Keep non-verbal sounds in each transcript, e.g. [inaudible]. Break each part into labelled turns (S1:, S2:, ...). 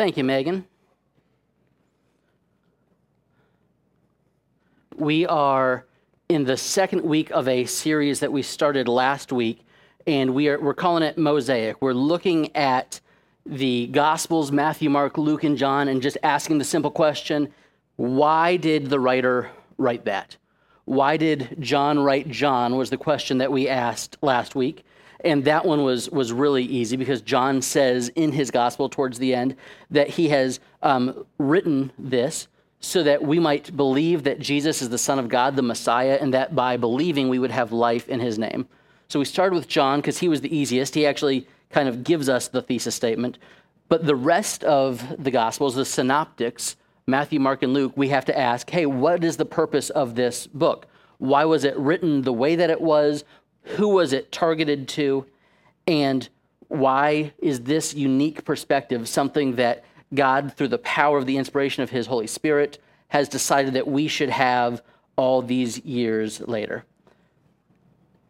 S1: Thank you, Megan. We are in the second week of a series that we started last week, and we are, we're calling it Mosaic. We're looking at the Gospels Matthew, Mark, Luke, and John and just asking the simple question why did the writer write that? Why did John write John? was the question that we asked last week. And that one was, was really easy because John says in his gospel towards the end that he has um, written this so that we might believe that Jesus is the Son of God, the Messiah, and that by believing we would have life in his name. So we started with John because he was the easiest. He actually kind of gives us the thesis statement. But the rest of the Gospels, the synoptics, Matthew, Mark, and Luke, we have to ask hey, what is the purpose of this book? Why was it written the way that it was? Who was it targeted to? And why is this unique perspective something that God, through the power of the inspiration of His Holy Spirit, has decided that we should have all these years later?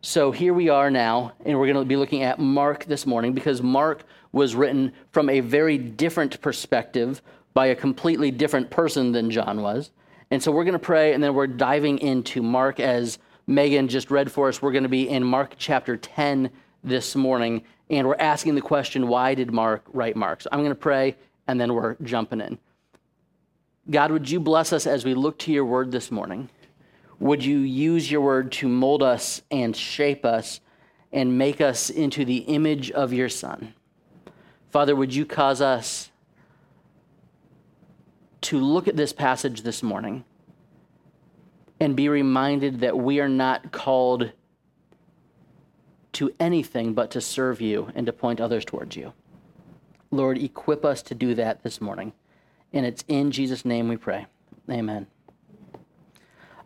S1: So here we are now, and we're going to be looking at Mark this morning because Mark was written from a very different perspective by a completely different person than John was. And so we're going to pray, and then we're diving into Mark as Megan just read for us. We're going to be in Mark chapter 10 this morning, and we're asking the question why did Mark write Mark? So I'm going to pray, and then we're jumping in. God, would you bless us as we look to your word this morning? Would you use your word to mold us and shape us and make us into the image of your Son? Father, would you cause us to look at this passage this morning and be reminded that we are not called to anything but to serve you and to point others towards you. Lord, equip us to do that this morning. And it's in Jesus' name we pray. Amen.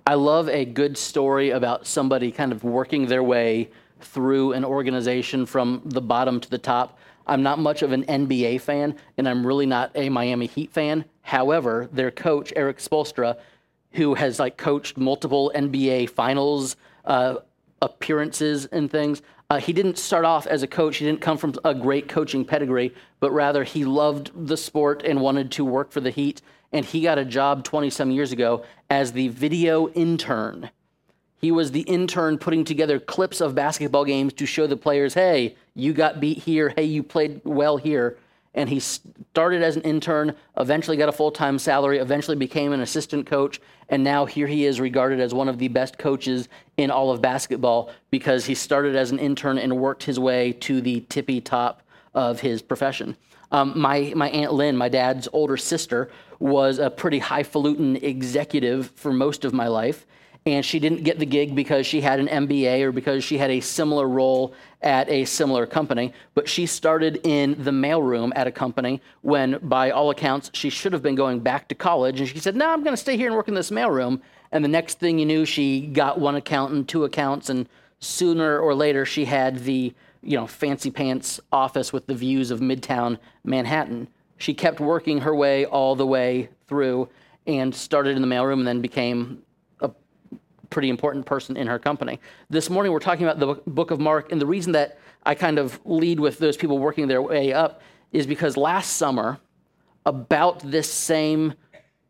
S1: I love a good story about somebody kind of working their way through an organization from the bottom to the top. I'm not much of an NBA fan, and I'm really not a Miami Heat fan. However, their coach, Erik Spoelstra, who has like coached multiple NBA finals uh, appearances and things, uh, he didn't start off as a coach. He didn't come from a great coaching pedigree, but rather he loved the sport and wanted to work for the Heat and he got a job 20 some years ago as the video intern. He was the intern putting together clips of basketball games to show the players, hey, you got beat here, hey, you played well here. And he started as an intern, eventually got a full time salary, eventually became an assistant coach, and now here he is regarded as one of the best coaches in all of basketball because he started as an intern and worked his way to the tippy top of his profession. Um, my, my Aunt Lynn, my dad's older sister, was a pretty highfalutin executive for most of my life. And she didn't get the gig because she had an MBA or because she had a similar role at a similar company. But she started in the mailroom at a company when, by all accounts, she should have been going back to college. And she said, No, I'm going to stay here and work in this mailroom. And the next thing you knew, she got one account and two accounts, and sooner or later, she had the you know, fancy pants office with the views of Midtown Manhattan. She kept working her way all the way through and started in the mailroom and then became pretty important person in her company. This morning we're talking about the book of Mark, and the reason that I kind of lead with those people working their way up is because last summer, about this same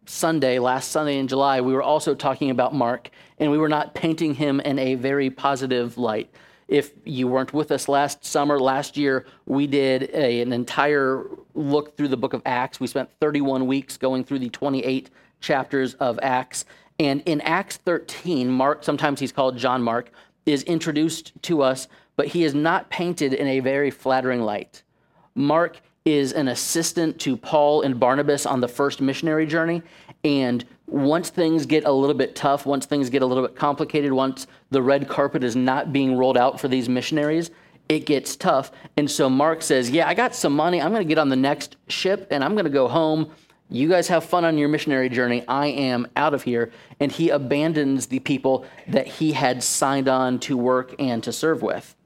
S1: Sunday, last Sunday in July, we were also talking about Mark, and we were not painting him in a very positive light. If you weren't with us last summer, last year, we did a, an entire look through the book of Acts. We spent 31 weeks going through the 28 chapters of Acts. And in Acts 13, Mark, sometimes he's called John Mark, is introduced to us, but he is not painted in a very flattering light. Mark is an assistant to Paul and Barnabas on the first missionary journey. And once things get a little bit tough, once things get a little bit complicated, once the red carpet is not being rolled out for these missionaries, it gets tough. And so Mark says, Yeah, I got some money. I'm going to get on the next ship and I'm going to go home. You guys have fun on your missionary journey. I am out of here. And he abandons the people that he had signed on to work and to serve with.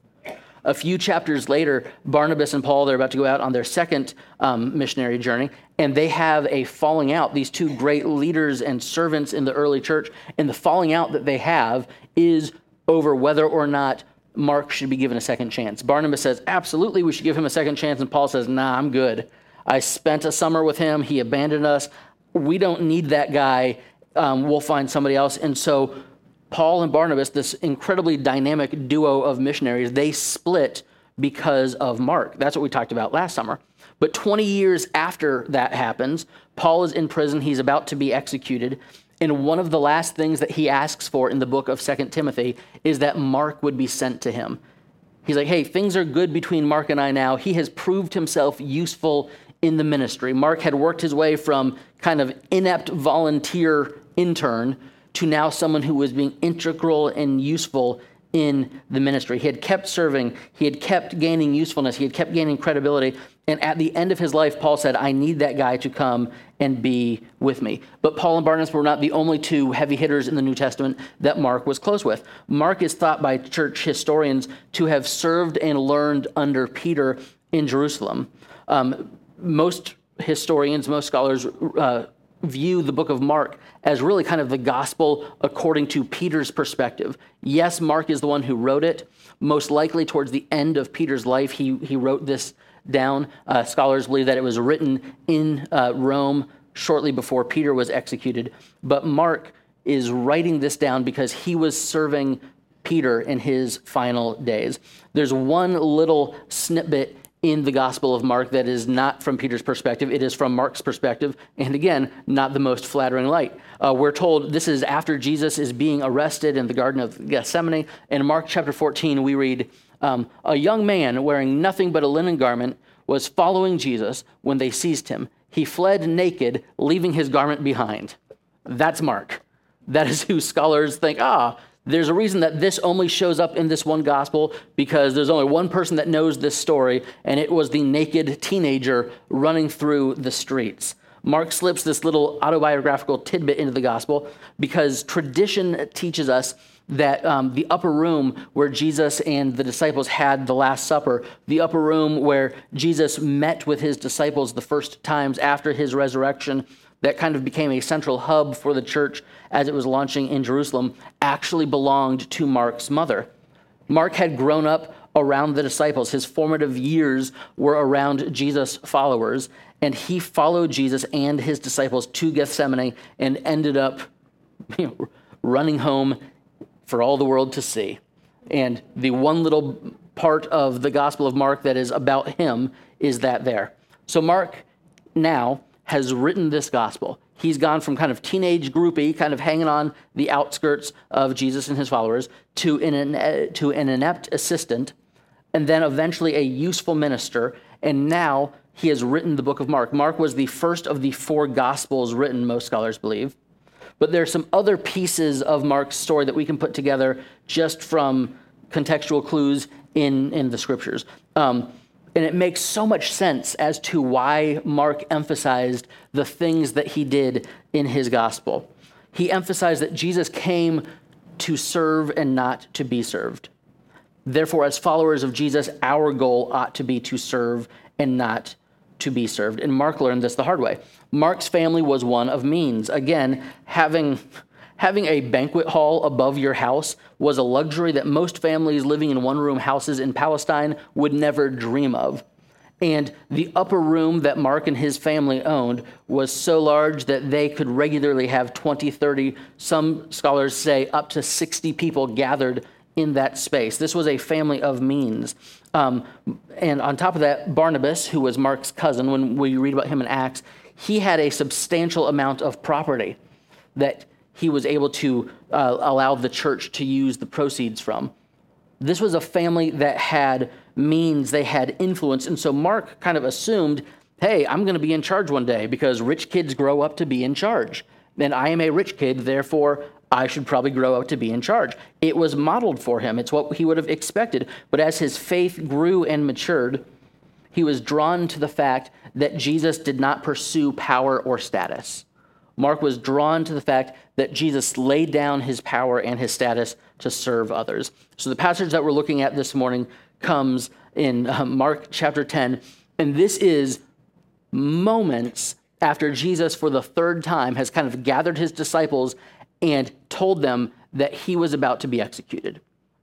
S1: A few chapters later, Barnabas and Paul, they're about to go out on their second um, missionary journey, and they have a falling out. These two great leaders and servants in the early church, and the falling out that they have is over whether or not Mark should be given a second chance. Barnabas says, absolutely, we should give him a second chance, and Paul says, nah, I'm good. I spent a summer with him. He abandoned us. We don't need that guy. Um, we'll find somebody else. And so Paul and Barnabas, this incredibly dynamic duo of missionaries, they split because of Mark. That's what we talked about last summer. But 20 years after that happens, Paul is in prison. He's about to be executed. And one of the last things that he asks for in the book of Second Timothy is that Mark would be sent to him. He's like, hey, things are good between Mark and I now. He has proved himself useful in the ministry. Mark had worked his way from kind of inept volunteer intern to now someone who was being integral and useful in the ministry. He had kept serving, he had kept gaining usefulness, he had kept gaining credibility. And at the end of his life, Paul said, I need that guy to come and be with me. But Paul and Barnabas were not the only two heavy hitters in the New Testament that Mark was close with. Mark is thought by church historians to have served and learned under Peter in Jerusalem. Um, most historians, most scholars uh, view the book of Mark as really kind of the gospel according to Peter's perspective. Yes, Mark is the one who wrote it. Most likely, towards the end of Peter's life, he, he wrote this down. Uh, scholars believe that it was written in uh, Rome shortly before Peter was executed. But Mark is writing this down because he was serving Peter in his final days. There's one little snippet in the Gospel of Mark that is not from Peter's perspective. It is from Mark's perspective, and again, not the most flattering light. Uh, we're told this is after Jesus is being arrested in the Garden of Gethsemane. In Mark chapter 14, we read, um, A young man wearing nothing but a linen garment was following Jesus when they seized him. He fled naked, leaving his garment behind. That's Mark. That is who scholars think, ah, there's a reason that this only shows up in this one gospel because there's only one person that knows this story, and it was the naked teenager running through the streets. Mark slips this little autobiographical tidbit into the gospel because tradition teaches us that um, the upper room where Jesus and the disciples had the Last Supper, the upper room where Jesus met with his disciples the first times after his resurrection, that kind of became a central hub for the church as it was launching in Jerusalem, actually belonged to Mark's mother. Mark had grown up around the disciples. His formative years were around Jesus' followers, and he followed Jesus and his disciples to Gethsemane and ended up [laughs] you know, running home for all the world to see. And the one little part of the Gospel of Mark that is about him is that there. So, Mark now has written this gospel. He's gone from kind of teenage groupie, kind of hanging on the outskirts of Jesus and his followers, to an, to an inept assistant, and then eventually a useful minister. And now he has written the book of Mark. Mark was the first of the four gospels written, most scholars believe. But there are some other pieces of Mark's story that we can put together just from contextual clues in, in the scriptures. Um, and it makes so much sense as to why Mark emphasized the things that he did in his gospel. He emphasized that Jesus came to serve and not to be served. Therefore, as followers of Jesus, our goal ought to be to serve and not to be served. And Mark learned this the hard way. Mark's family was one of means. Again, having Having a banquet hall above your house was a luxury that most families living in one room houses in Palestine would never dream of. And the upper room that Mark and his family owned was so large that they could regularly have 20, 30, some scholars say up to 60 people gathered in that space. This was a family of means. Um, and on top of that, Barnabas, who was Mark's cousin, when we read about him in Acts, he had a substantial amount of property that he was able to uh, allow the church to use the proceeds from. This was a family that had means, they had influence. And so Mark kind of assumed, hey, I'm going to be in charge one day because rich kids grow up to be in charge. And I am a rich kid, therefore I should probably grow up to be in charge. It was modeled for him, it's what he would have expected. But as his faith grew and matured, he was drawn to the fact that Jesus did not pursue power or status. Mark was drawn to the fact that Jesus laid down his power and his status to serve others. So the passage that we're looking at this morning comes in uh, Mark chapter 10, and this is moments after Jesus, for the third time, has kind of gathered his disciples and told them that he was about to be executed.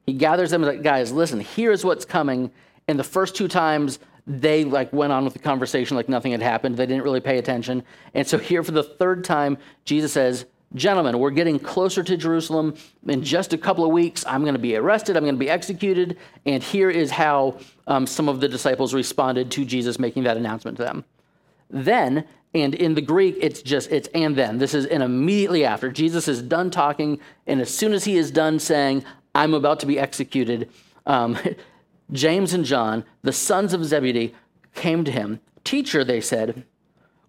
S1: He gathers them like, guys, listen, here's what's coming. And the first two times, they like went on with the conversation like nothing had happened. They didn't really pay attention. And so here for the third time, Jesus says, Gentlemen, we're getting closer to Jerusalem. In just a couple of weeks, I'm going to be arrested. I'm going to be executed. And here is how um, some of the disciples responded to Jesus making that announcement to them. Then, and in the Greek, it's just, it's and then. This is an immediately after. Jesus is done talking. And as soon as he is done saying, I'm about to be executed, um, [laughs] James and John, the sons of Zebedee, came to him. Teacher, they said,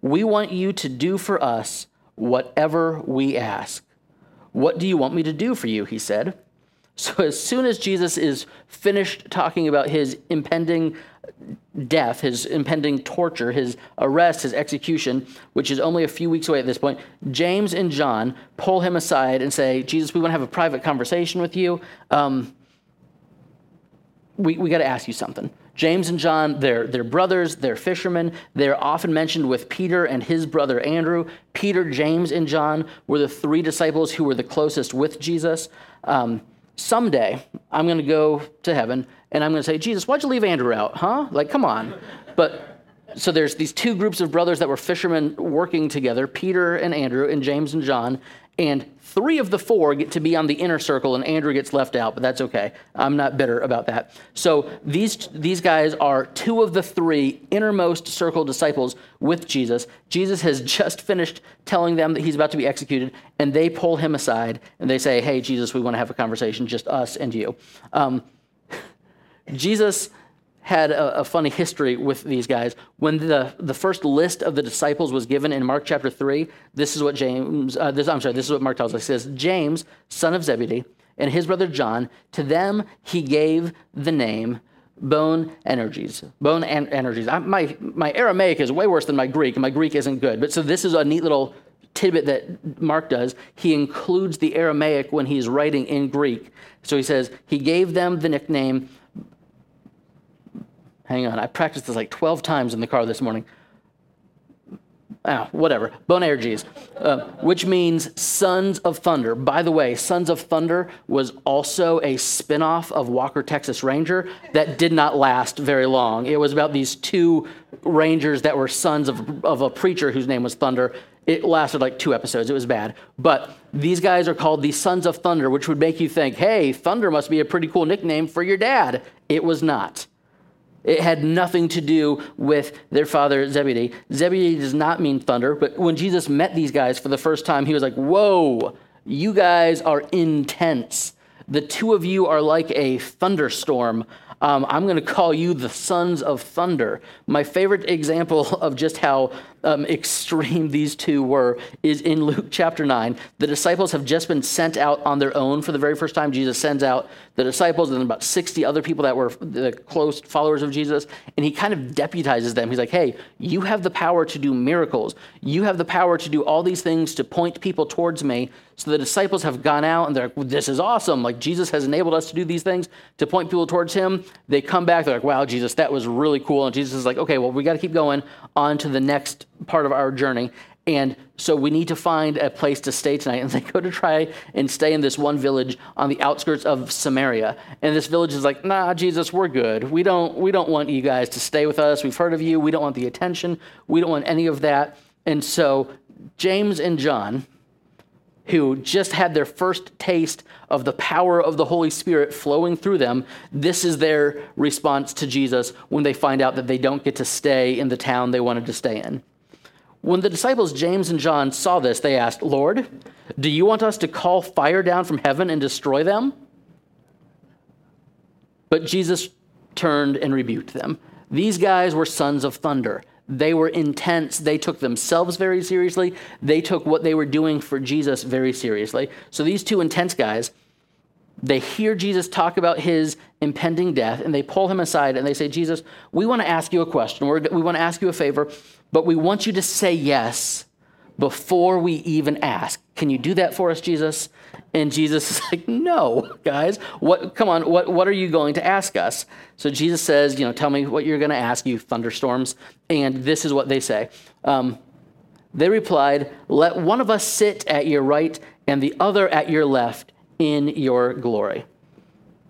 S1: we want you to do for us whatever we ask. What do you want me to do for you? He said. So, as soon as Jesus is finished talking about his impending death, his impending torture, his arrest, his execution, which is only a few weeks away at this point, James and John pull him aside and say, Jesus, we want to have a private conversation with you. Um, we, we got to ask you something. James and John, they're, they're brothers, they're fishermen. They're often mentioned with Peter and his brother Andrew. Peter, James, and John were the three disciples who were the closest with Jesus. Um, someday, I'm going to go to heaven and I'm going to say, Jesus, why'd you leave Andrew out? Huh? Like, come on. But so there's these two groups of brothers that were fishermen working together Peter and Andrew, and James and John. And three of the four get to be on the inner circle, and Andrew gets left out, but that's okay. I'm not bitter about that. So these, these guys are two of the three innermost circle disciples with Jesus. Jesus has [laughs] just finished telling them that he's about to be executed, and they pull him aside and they say, Hey, Jesus, we want to have a conversation, just us and you. Um, [laughs] Jesus had a, a, funny history with these guys. When the, the first list of the disciples was given in Mark chapter 3, this is what James, uh, this, I'm sorry, this is what Mark tells us. He says, James, son of Zebedee, and his brother John, to them he gave the name bone energies. Bone en- energies. I, my, my Aramaic is way worse than my Greek, and my Greek isn't good. But so this is a neat little tidbit that Mark does. He includes the Aramaic when he's writing in Greek. So he says, he gave them the nickname Hang on, I practiced this like 12 times in the car this morning. Ah, whatever. Boanerges, uh, which means Sons of Thunder. By the way, Sons of Thunder was also a spinoff of Walker, Texas Ranger that did not last very long. It was about these two Rangers that were sons of, of a preacher whose name was Thunder. It lasted like two episodes. It was bad. But these guys are called the Sons of Thunder, which would make you think, hey, Thunder must be a pretty cool nickname for your dad. It was not. It had nothing to do with their father Zebedee. Zebedee does not mean thunder, but when Jesus met these guys for the first time, he was like, Whoa, you guys are intense. The two of you are like a thunderstorm. Um, I'm going to call you the sons of thunder. My favorite example [laughs] of just how um, extreme these two were is in Luke chapter 9. The disciples have just been sent out on their own for the very first time. Jesus sends out the disciples and about 60 other people that were the close followers of Jesus, and he kind of deputizes them. He's like, hey, you have the power to do miracles. You have the power to do all these things to point people towards me. So the disciples have gone out and they're like, this is awesome. Like, Jesus has enabled us to do these things to point people towards him. They come back, they're like, wow, Jesus, that was really cool. And Jesus is like, okay, well, we got to keep going on to the next part of our journey. And so we need to find a place to stay tonight. [laughs] And they go to try and stay in this one village on the outskirts of Samaria. And this village is like, nah, Jesus, we're good. We don't, we don't want you guys to stay with us. We've heard of you. We don't want the attention. We don't want any of that. And so James and John, who just had their first taste of the power of the Holy Spirit flowing through them, this is their response to Jesus when they find out that they don't get to stay in the town they wanted to stay in. When the disciples James and John saw this, they asked, Lord, do you want us to call fire down from heaven and destroy them? But Jesus turned and rebuked them. These guys were sons of thunder. They were intense. They took themselves very seriously. They took what they were doing for Jesus very seriously. So these two intense guys, they hear Jesus talk about his impending death and they pull him aside and they say, Jesus, we want to ask you a question. We're, we want to ask you a favor, but we want you to say yes before we even ask. Can you do that for us, Jesus? And Jesus is like, No, guys. What come on, what, what are you going to ask us? So Jesus says, you know, tell me what you're going to ask you, thunderstorms. And this is what they say. Um, they replied, Let one of us sit at your right and the other at your left in your glory.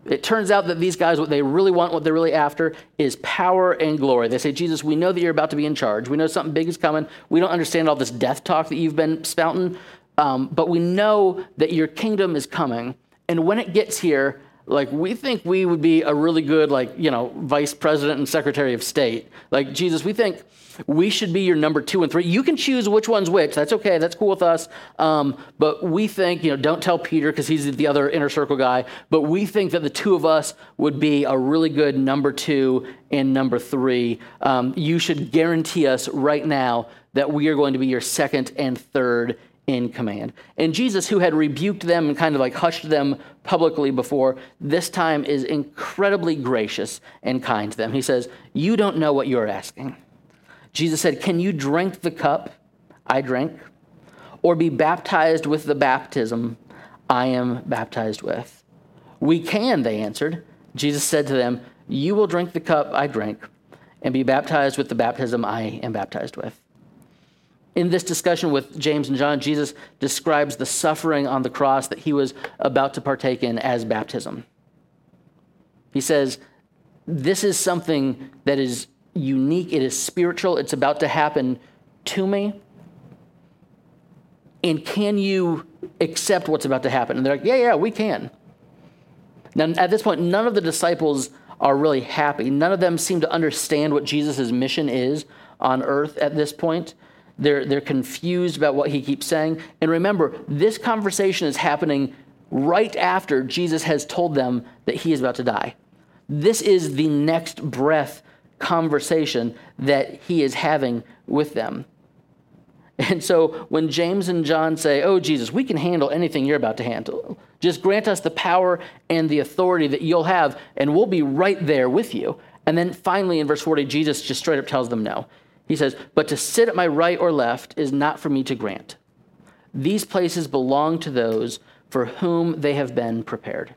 S1: It turns out that these guys, what they really want, what they're really after, is power and glory. They say, Jesus, we know that you're about to be in charge. We know something big is coming. We don't understand all this death talk that you've been spouting, um, but we know that your kingdom is coming. And when it gets here, like we think we would be a really good like you know vice president and secretary of state. Like jesus we think we should be your number two and three. You can choose which one's which. That's okay. That's cool with us. Um, but we think you know don't tell peter because he's the other inner circle guy but we think that the two of us would be a really good number two and number three. Um, you should guarantee us right now that we are going to be your second and third in command. And Jesus, who had rebuked them and kind of like hushed them publicly before, this time is incredibly gracious and kind to them. He says, You don't know what you're asking. Jesus said, Can you drink the cup I drink or be baptized with the baptism I am baptized with? We can, they answered. Jesus said to them, You will drink the cup I drink and be baptized with the baptism I am baptized with. In this discussion with James and John, Jesus describes the suffering on the cross that he was about to partake in as baptism. He says, This is something that is unique, it is spiritual, it's about to happen to me. And can you accept what's about to happen? And they're like, Yeah, yeah, we can. Now, at this point, none of the disciples are really happy. None of them seem to understand what Jesus' mission is on earth at this point. They're, they're confused about what he keeps saying. And remember, this conversation is happening right after Jesus has told them that he is about to die. This is the next breath conversation that he is having with them. And so when James and John say, Oh, Jesus, we can handle anything you're about to handle, just grant us the power and the authority that you'll have, and we'll be right there with you. And then finally in verse 40, Jesus just straight up tells them no. He says, But to sit at my right or left is not for me to grant. These places belong to those for whom they have been prepared.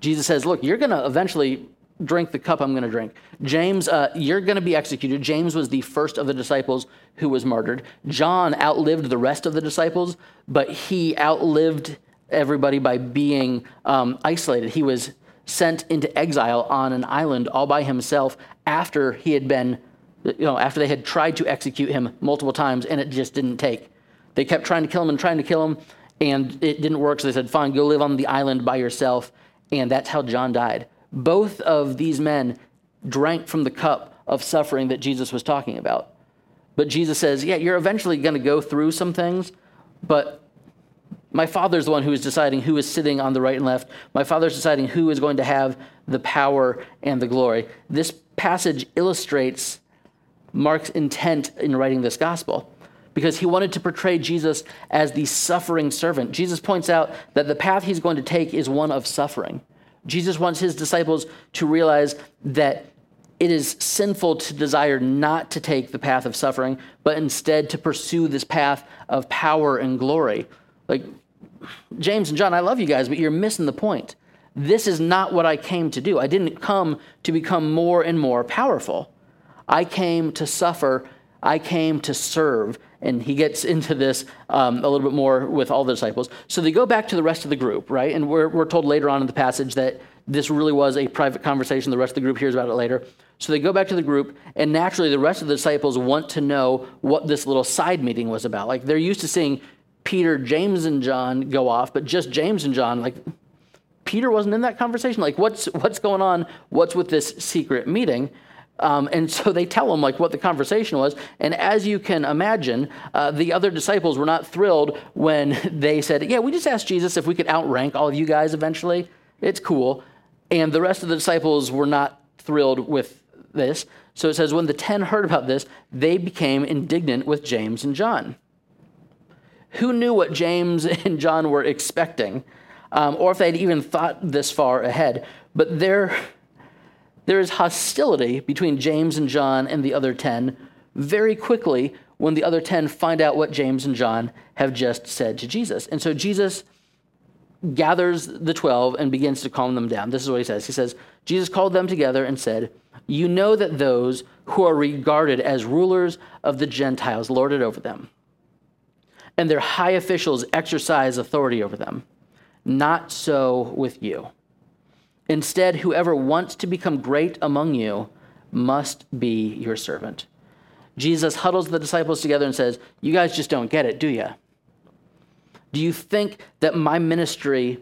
S1: Jesus says, Look, you're going to eventually drink the cup I'm going to drink. James, uh, you're going to be executed. James was the first of the disciples who was martyred. John outlived the rest of the disciples, but he outlived everybody by being um, isolated. He was sent into exile on an island all by himself after he had been, you know, after they had tried to execute him multiple times and it just didn't take. They kept trying to kill him and trying to kill him, and it didn't work. So they said, fine, go live on the island by yourself. And that's how John died. Both of these men drank from the cup of suffering that Jesus was talking about. But Jesus says, yeah, you're eventually going to go through some things, but my father's the one who is deciding who is sitting on the right and left. My father's deciding who is going to have the power and the glory. This passage illustrates Mark's intent in writing this gospel because he wanted to portray Jesus as the suffering servant. Jesus points out that the path he's going to take is one of suffering. Jesus wants his disciples to realize that it is sinful to desire not to take the path of suffering, but instead to pursue this path of power and glory. Like, James and John, I love you guys, but you're missing the point. This is not what I came to do. I didn't come to become more and more powerful. I came to suffer. I came to serve. And he gets into this um, a little bit more with all the disciples. So they go back to the rest of the group, right? And we're, we're told later on in the passage that this really was a private conversation. The rest of the group hears about it later. So they go back to the group, and naturally, the rest of the disciples want to know what this little side meeting was about. Like they're used to seeing Peter, James, and John go off, but just James and John, like Peter wasn't in that conversation. Like, what's what's going on? What's with this secret meeting? Um, and so they tell him like what the conversation was. And as you can imagine, uh, the other disciples were not thrilled when [laughs] they said, "Yeah, we just asked Jesus if we could outrank all of you guys eventually. It's cool." And the rest of the disciples were not thrilled with this. So it says, when the ten heard about this, they became indignant with James and John. Who knew what James [laughs] and John were expecting, um, or if they'd even thought this far ahead? But there, there is hostility between James and John and the other 10 very quickly when the other 10 find out what James and John have just said to Jesus. And so Jesus gathers the 12 and begins to calm them down. This is what he says. He says, Jesus called them together and said, You know that those who are regarded as rulers of the Gentiles lord it over them and their high officials exercise authority over them. Not so with you. Instead, whoever wants to become great among you must be your servant. Jesus huddles the disciples together and says, You guys just don't get it, do you? Do you think that my ministry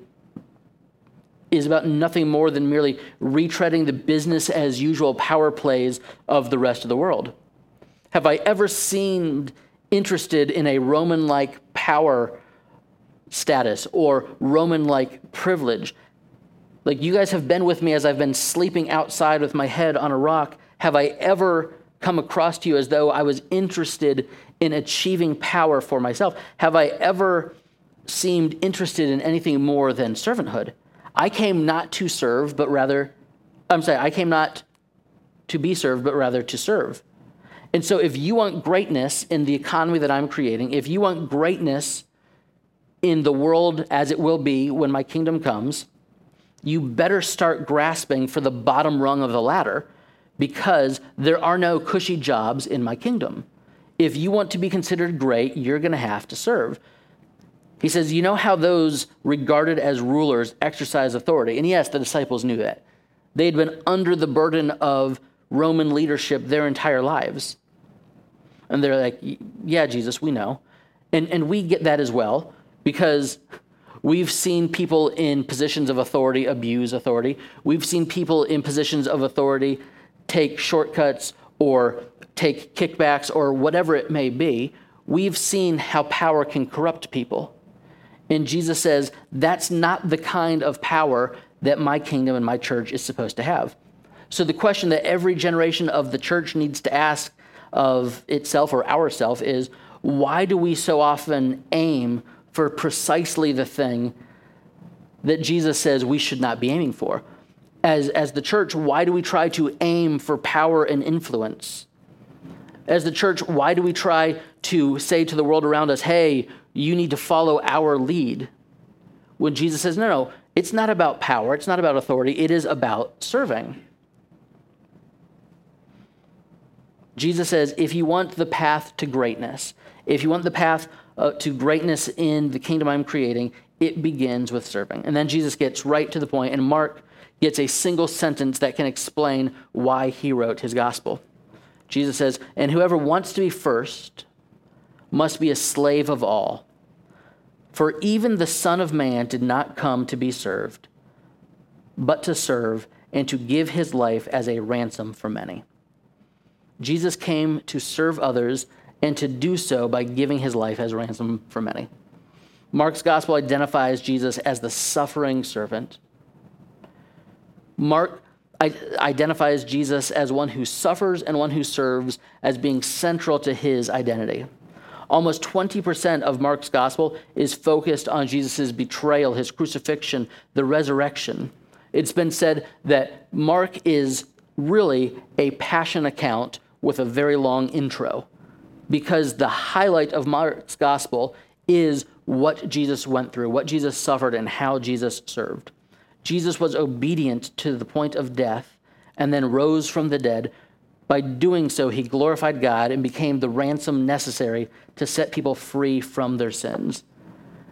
S1: is about nothing more than merely retreading the business as usual power plays of the rest of the world? Have I ever seemed interested in a Roman like power status or Roman like privilege? Like you guys have been with me as I've been sleeping outside with my head on a rock. Have I ever come across to you as though I was interested in achieving power for myself? Have I ever seemed interested in anything more than servanthood? I came not to serve, but rather, I'm sorry, I came not to be served, but rather to serve. And so, if you want greatness in the economy that I'm creating, if you want greatness in the world as it will be when my kingdom comes, you better start grasping for the bottom rung of the ladder because there are no cushy jobs in my kingdom. If you want to be considered great, you're going to have to serve. He says, You know how those regarded as rulers exercise authority? And yes, the disciples knew that. They had been under the burden of Roman leadership their entire lives. And they're like, Yeah, Jesus, we know. And, and we get that as well because we've seen people in positions of authority abuse authority. We've seen people in positions of authority take shortcuts or take kickbacks or whatever it may be, we've seen how power can corrupt people. And Jesus says, that's not the kind of power that my kingdom and my church is supposed to have. So, the question that every generation of the church needs to ask of itself or ourself is why do we so often aim for precisely the thing that Jesus says we should not be aiming for? as, as the church, why do we try to aim for power and influence? As the church, why do we try to say to the world around us, hey, you need to follow our lead? When Jesus says, no, no, it's not about power, it's not about authority, it is about serving. Jesus says, if you want the path to greatness, if you want the path uh, to greatness in the kingdom I'm creating, it begins with serving. And then Jesus gets right to the point, and Mark gets a single sentence that can explain why he wrote his gospel. Jesus says, And whoever wants to be first must be a slave of all. For even the Son of Man did not come to be served, but to serve and to give his life as a ransom for many. Jesus came to serve others and to do so by giving his life as ransom for many. Mark's gospel identifies Jesus as the suffering servant. Mark identifies Jesus as one who suffers and one who serves as being central to his identity. Almost 20% of Mark's gospel is focused on Jesus' betrayal, his crucifixion, the resurrection. It's been said that Mark is really a passion account with a very long intro because the highlight of Mark's gospel is what Jesus went through, what Jesus suffered, and how Jesus served. Jesus was obedient to the point of death and then rose from the dead. By doing so, he glorified God and became the ransom necessary to set people free from their sins.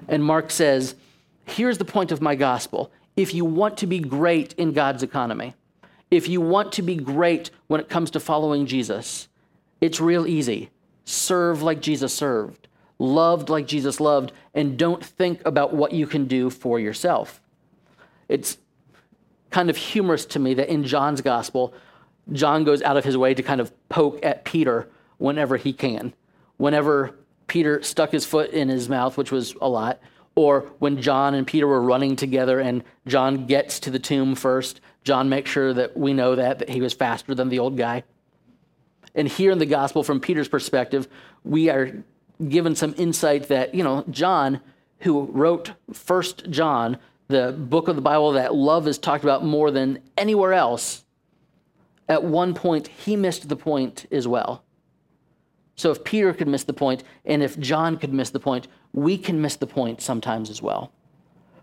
S1: And Mark says, Here's the point of my gospel. If you want to be great in God's economy, if you want to be great when it comes to following Jesus, it's real easy. Serve like Jesus served, loved like Jesus loved, and don't think about what you can do for yourself. It's kind of humorous to me that in John's gospel, John goes out of his way to kind of poke at Peter whenever he can. Whenever Peter stuck his foot in his mouth, which was a lot, or when John and Peter were running together and John gets to the tomb first, John makes sure that we know that, that he was faster than the old guy. And here in the gospel, from Peter's perspective, we are given some insight that, you know, John, who wrote First John, the book of the Bible that love is talked about more than anywhere else, at one point he missed the point as well. So if Peter could miss the point, and if John could miss the point, we can miss the point sometimes as well.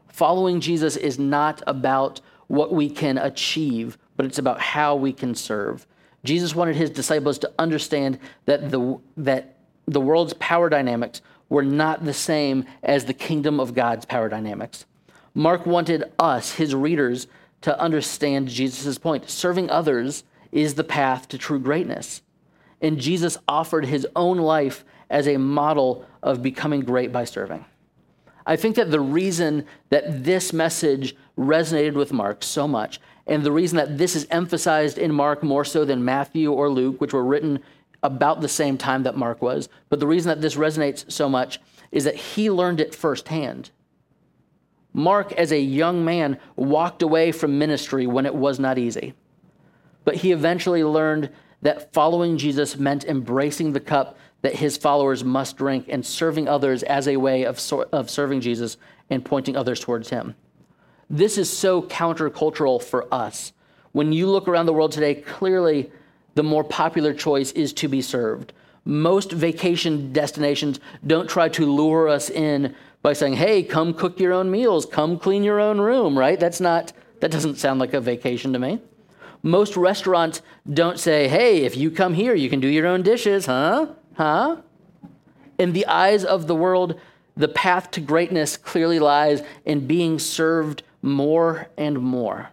S1: Following Jesus is not about what we can achieve, but it's about how we can serve. Jesus wanted his disciples to understand that the, that the world's power dynamics were not the same as the kingdom of God's power dynamics. Mark wanted us, his readers, to understand Jesus' point. Serving others is the path to true greatness. And Jesus offered his own life as a model of becoming great by serving. I think that the reason that this message resonated with Mark so much, and the reason that this is emphasized in Mark more so than Matthew or Luke, which were written about the same time that Mark was, but the reason that this resonates so much is that he learned it firsthand. Mark, as a young man, walked away from ministry when it was not easy. But he eventually learned that following Jesus meant embracing the cup that his followers must drink and serving others as a way of, of serving Jesus and pointing others towards him. This is so countercultural for us. When you look around the world today, clearly the more popular choice is to be served. Most vacation destinations don't try to lure us in by saying, hey, come cook your own meals, come clean your own room, right? That's not, that doesn't sound like a vacation to me. Most restaurants don't say, hey, if you come here, you can do your own dishes, huh? Huh? In the eyes of the world, the path to greatness clearly lies in being served more and more.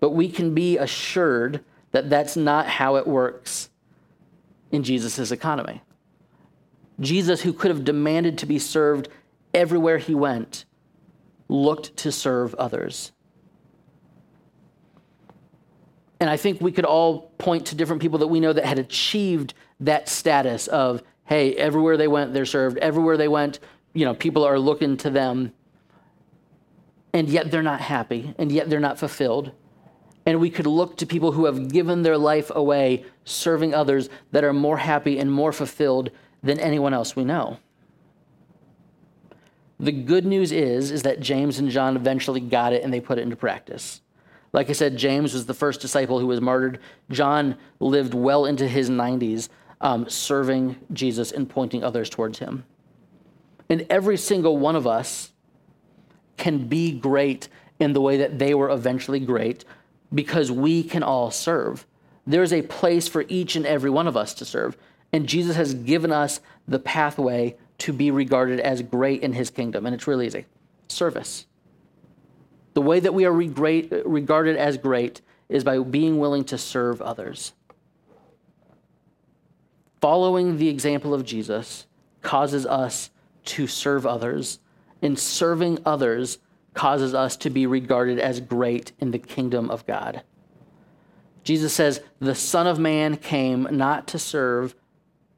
S1: But we can be assured that that's not how it works in Jesus' economy. Jesus, who could have demanded to be served everywhere he went, looked to serve others. And I think we could all point to different people that we know that had achieved that status of, hey, everywhere they went, they're served. Everywhere they went, you know, people are looking to them. And yet they're not happy, and yet they're not fulfilled. And we could look to people who have given their life away serving others that are more happy and more fulfilled than anyone else we know. The good news is, is that James and John eventually got it and they put it into practice. Like I said, James was the first disciple who was martyred. John lived well into his 90s, um, serving Jesus and pointing others towards him. And every single one of us can be great in the way that they were eventually great because we can all serve. There's a place for each and every one of us to serve. And Jesus has given us the pathway to be regarded as great in his kingdom. And it's really easy service. The way that we are regarded as great is by being willing to serve others. Following the example of Jesus causes us to serve others, and serving others causes us to be regarded as great in the kingdom of God. Jesus says, The Son of Man came not to serve,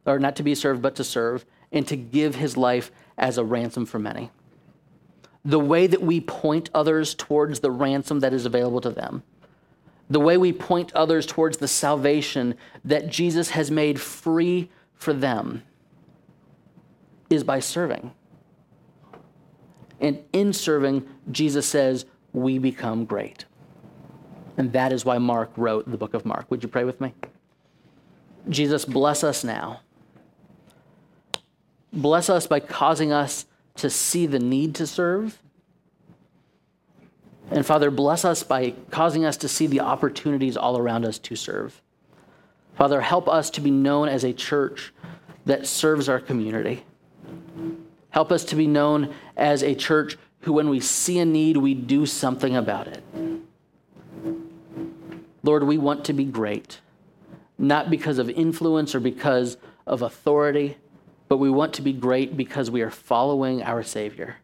S1: or not to be served, but to serve, and to give his life as a ransom for many. The way that we point others towards the ransom that is available to them, the way we point others towards the salvation that Jesus has made free for them, is by serving. And in serving, Jesus says, we become great. And that is why Mark wrote the book of Mark. Would you pray with me? Jesus, bless us now. Bless us by causing us to see the need to serve. And Father, bless us by causing us to see the opportunities all around us to serve. Father, help us to be known as a church that serves our community. Help us to be known as a church who, when we see a need, we do something about it. Lord, we want to be great, not because of influence or because of authority, but we want to be great because we are following our Savior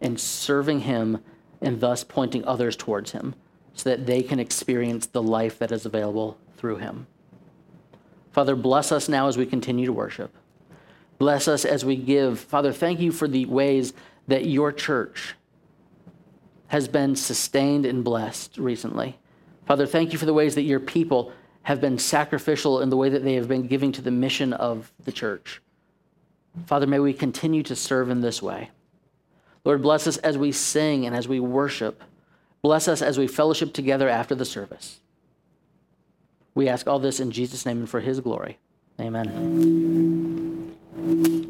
S1: and serving Him and thus pointing others towards Him so that they can experience the life that is available through Him. Father, bless us now as we continue to worship. Bless us as we give. Father, thank you for the ways that your church has been sustained and blessed recently. Father, thank you for the ways that your people have been sacrificial in the way that they have been giving to the mission of the church. Father, may we continue to serve in this way. Lord, bless us as we sing and as we worship. Bless us as we fellowship together after the service. We ask all this in Jesus' name and for his glory. Amen.